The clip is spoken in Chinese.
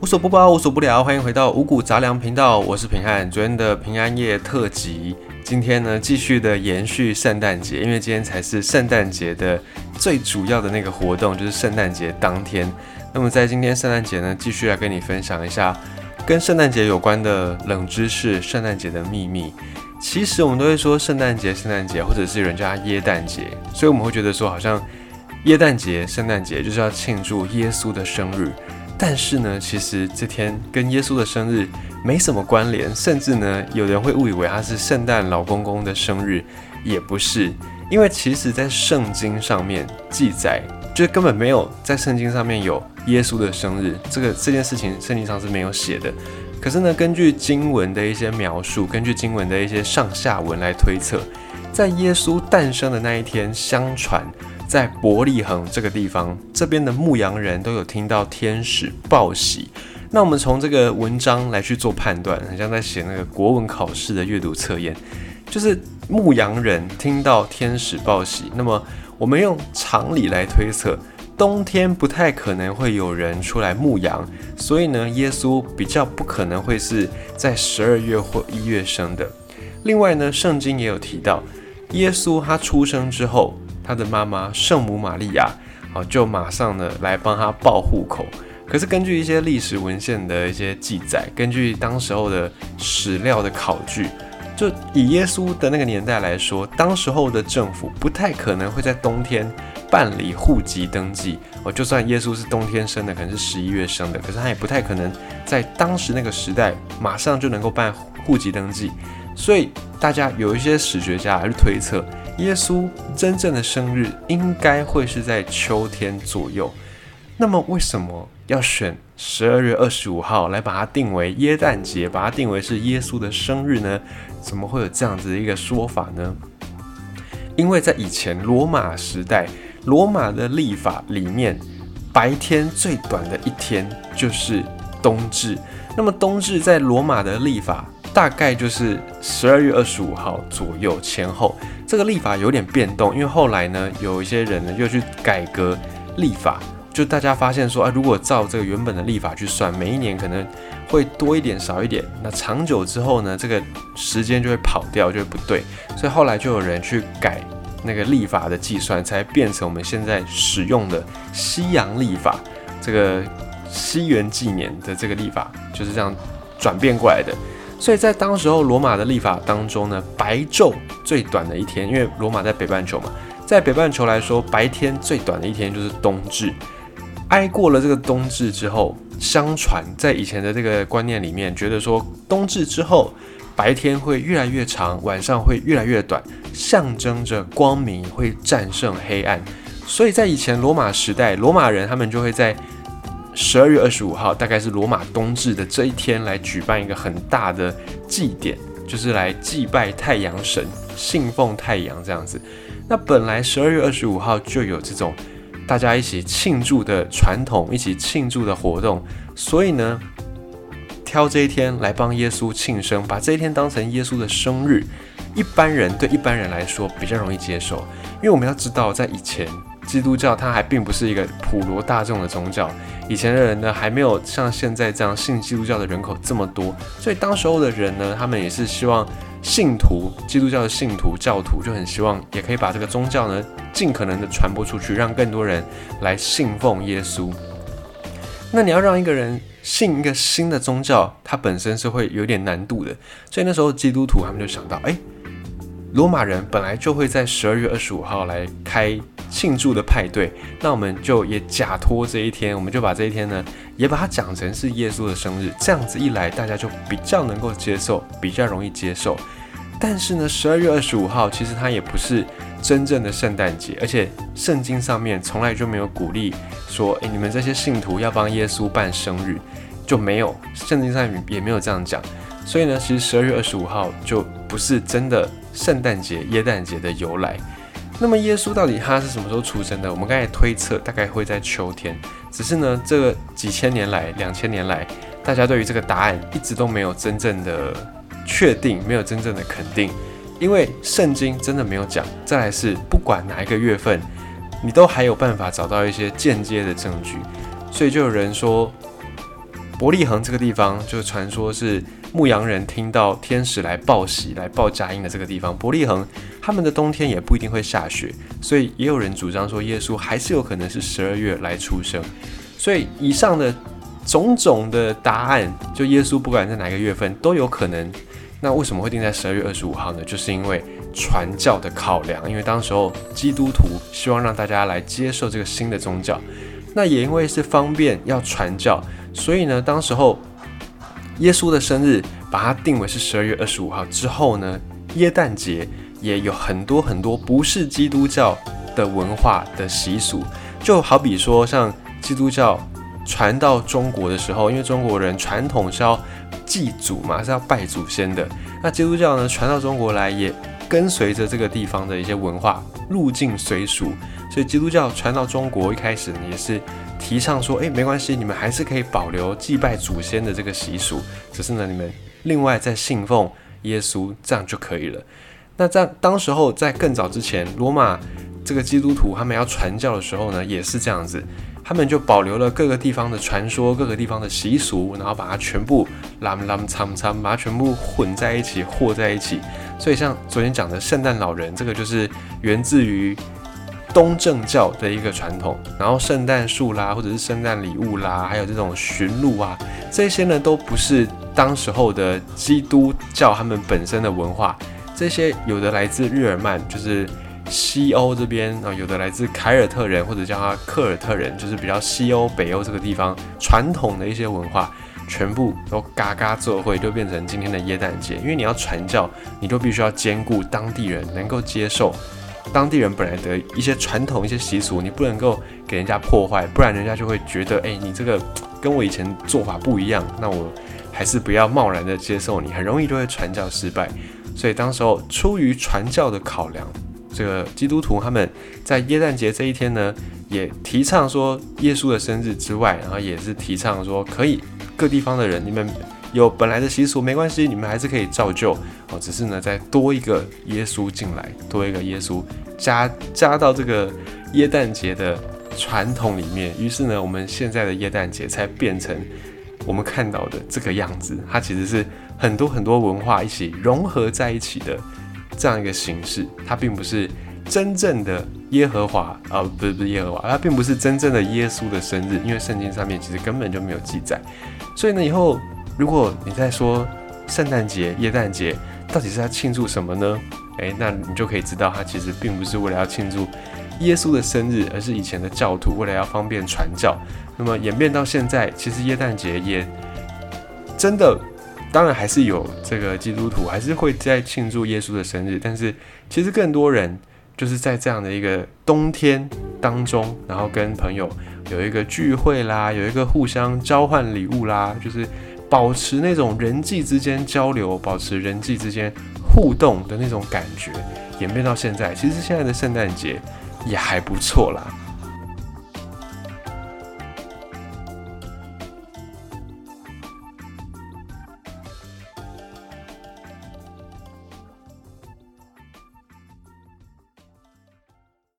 无所不包，无所不聊，欢迎回到五谷杂粮频道，我是平汉。昨天的平安夜特辑，今天呢继续的延续圣诞节，因为今天才是圣诞节的最主要的那个活动，就是圣诞节当天。那么在今天圣诞节呢，继续来跟你分享一下跟圣诞节有关的冷知识，圣诞节的秘密。其实我们都会说圣诞节，圣诞节，或者是人家耶诞节，所以我们会觉得说好像耶诞节、圣诞节就是要庆祝耶稣的生日。但是呢，其实这天跟耶稣的生日没什么关联，甚至呢，有人会误以为他是圣诞老公公的生日，也不是，因为其实在圣经上面记载，就根本没有在圣经上面有耶稣的生日，这个这件事情圣经上是没有写的。可是呢，根据经文的一些描述，根据经文的一些上下文来推测，在耶稣诞生的那一天，相传。在伯利恒这个地方，这边的牧羊人都有听到天使报喜。那我们从这个文章来去做判断，很像在写那个国文考试的阅读测验，就是牧羊人听到天使报喜。那么我们用常理来推测，冬天不太可能会有人出来牧羊，所以呢，耶稣比较不可能会是在十二月或一月生的。另外呢，圣经也有提到，耶稣他出生之后。他的妈妈圣母玛利亚，好，就马上呢来帮他报户口。可是根据一些历史文献的一些记载，根据当时候的史料的考据，就以耶稣的那个年代来说，当时候的政府不太可能会在冬天办理户籍登记。哦，就算耶稣是冬天生的，可能是十一月生的，可是他也不太可能在当时那个时代马上就能够办户籍登记。所以大家有一些史学家还是推测。耶稣真正的生日应该会是在秋天左右，那么为什么要选十二月二十五号来把它定为耶诞节，把它定为是耶稣的生日呢？怎么会有这样子的一个说法呢？因为在以前罗马时代，罗马的历法里面，白天最短的一天就是冬至。那么冬至在罗马的历法大概就是十二月二十五号左右前后。这个历法有点变动，因为后来呢，有一些人呢又去改革历法，就大家发现说啊，如果照这个原本的历法去算，每一年可能会多一点少一点，那长久之后呢，这个时间就会跑掉，就会不对，所以后来就有人去改那个历法的计算，才变成我们现在使用的西洋历法，这个西元纪年的这个历法就是这样转变过来的。所以在当时候罗马的历法当中呢，白昼最短的一天，因为罗马在北半球嘛，在北半球来说，白天最短的一天就是冬至。挨过了这个冬至之后，相传在以前的这个观念里面，觉得说冬至之后白天会越来越长，晚上会越来越短，象征着光明会战胜黑暗。所以在以前罗马时代，罗马人他们就会在。十二月二十五号，大概是罗马冬至的这一天，来举办一个很大的祭典，就是来祭拜太阳神，信奉太阳这样子。那本来十二月二十五号就有这种大家一起庆祝的传统，一起庆祝的活动，所以呢，挑这一天来帮耶稣庆生，把这一天当成耶稣的生日，一般人对一般人来说比较容易接受，因为我们要知道，在以前。基督教它还并不是一个普罗大众的宗教，以前的人呢还没有像现在这样信基督教的人口这么多，所以当时候的人呢，他们也是希望信徒基督教的信徒教徒就很希望也可以把这个宗教呢尽可能的传播出去，让更多人来信奉耶稣。那你要让一个人信一个新的宗教，它本身是会有点难度的，所以那时候基督徒他们就想到，哎，罗马人本来就会在十二月二十五号来开。庆祝的派对，那我们就也假托这一天，我们就把这一天呢，也把它讲成是耶稣的生日。这样子一来，大家就比较能够接受，比较容易接受。但是呢，十二月二十五号其实它也不是真正的圣诞节，而且圣经上面从来就没有鼓励说，诶，你们这些信徒要帮耶稣办生日，就没有，圣经上也没有这样讲。所以呢，其实十二月二十五号就不是真的圣诞节、耶诞节的由来。那么耶稣到底他是什么时候出生的？我们刚才推测大概会在秋天，只是呢，这几千年来、两千年来，大家对于这个答案一直都没有真正的确定，没有真正的肯定，因为圣经真的没有讲。再来是不管哪一个月份，你都还有办法找到一些间接的证据，所以就有人说，伯利恒这个地方，就传说是牧羊人听到天使来报喜、来报佳音的这个地方。伯利恒他们的冬天也不一定会下雪，所以也有人主张说，耶稣还是有可能是十二月来出生。所以以上的种种的答案，就耶稣不管在哪个月份都有可能。那为什么会定在十二月二十五号呢？就是因为传教的考量，因为当时候基督徒希望让大家来接受这个新的宗教。那也因为是方便要传教，所以呢，当时候耶稣的生日把它定为是十二月二十五号之后呢，耶诞节也有很多很多不是基督教的文化的习俗，就好比说像基督教传到中国的时候，因为中国人传统是要祭祖嘛，是要拜祖先的，那基督教呢传到中国来也跟随着这个地方的一些文化入境随俗。所以基督教传到中国一开始呢，也是提倡说，哎，没关系，你们还是可以保留祭拜祖先的这个习俗，只是呢，你们另外再信奉耶稣，这样就可以了。那在当时候，在更早之前，罗马这个基督徒他们要传教的时候呢，也是这样子，他们就保留了各个地方的传说、各个地方的习俗，然后把它全部啷啷苍苍，把它全部混在一起、和在一起。所以像昨天讲的圣诞老人，这个就是源自于。东正教的一个传统，然后圣诞树啦，或者是圣诞礼物啦，还有这种驯鹿啊，这些呢都不是当时候的基督教他们本身的文化。这些有的来自日耳曼，就是西欧这边啊，有的来自凯尔特人或者叫他克尔特人，就是比较西欧、北欧这个地方传统的一些文化，全部都嘎嘎做会，就变成今天的耶诞节。因为你要传教，你都必须要兼顾当地人能够接受。当地人本来的一些传统、一些习俗，你不能够给人家破坏，不然人家就会觉得，哎，你这个跟我以前做法不一样，那我还是不要贸然的接受你，很容易就会传教失败。所以当时候出于传教的考量，这个基督徒他们在耶诞节这一天呢，也提倡说耶稣的生日之外，然后也是提倡说可以各地方的人，你们。有本来的习俗没关系，你们还是可以照旧哦。只是呢，再多一个耶稣进来，多一个耶稣加加到这个耶诞节的传统里面。于是呢，我们现在的耶诞节才变成我们看到的这个样子。它其实是很多很多文化一起融合在一起的这样一个形式。它并不是真正的耶和华啊，不是不是耶和华，它并不是真正的耶稣的生日，因为圣经上面其实根本就没有记载。所以呢，以后。如果你在说圣诞节、耶诞节到底是在庆祝什么呢？诶，那你就可以知道，它其实并不是为了要庆祝耶稣的生日，而是以前的教徒为了要方便传教。那么演变到现在，其实耶诞节也真的，当然还是有这个基督徒还是会在庆祝耶稣的生日，但是其实更多人就是在这样的一个冬天当中，然后跟朋友有一个聚会啦，有一个互相交换礼物啦，就是。保持那种人际之间交流，保持人际之间互动的那种感觉，演变到现在，其实现在的圣诞节也还不错啦。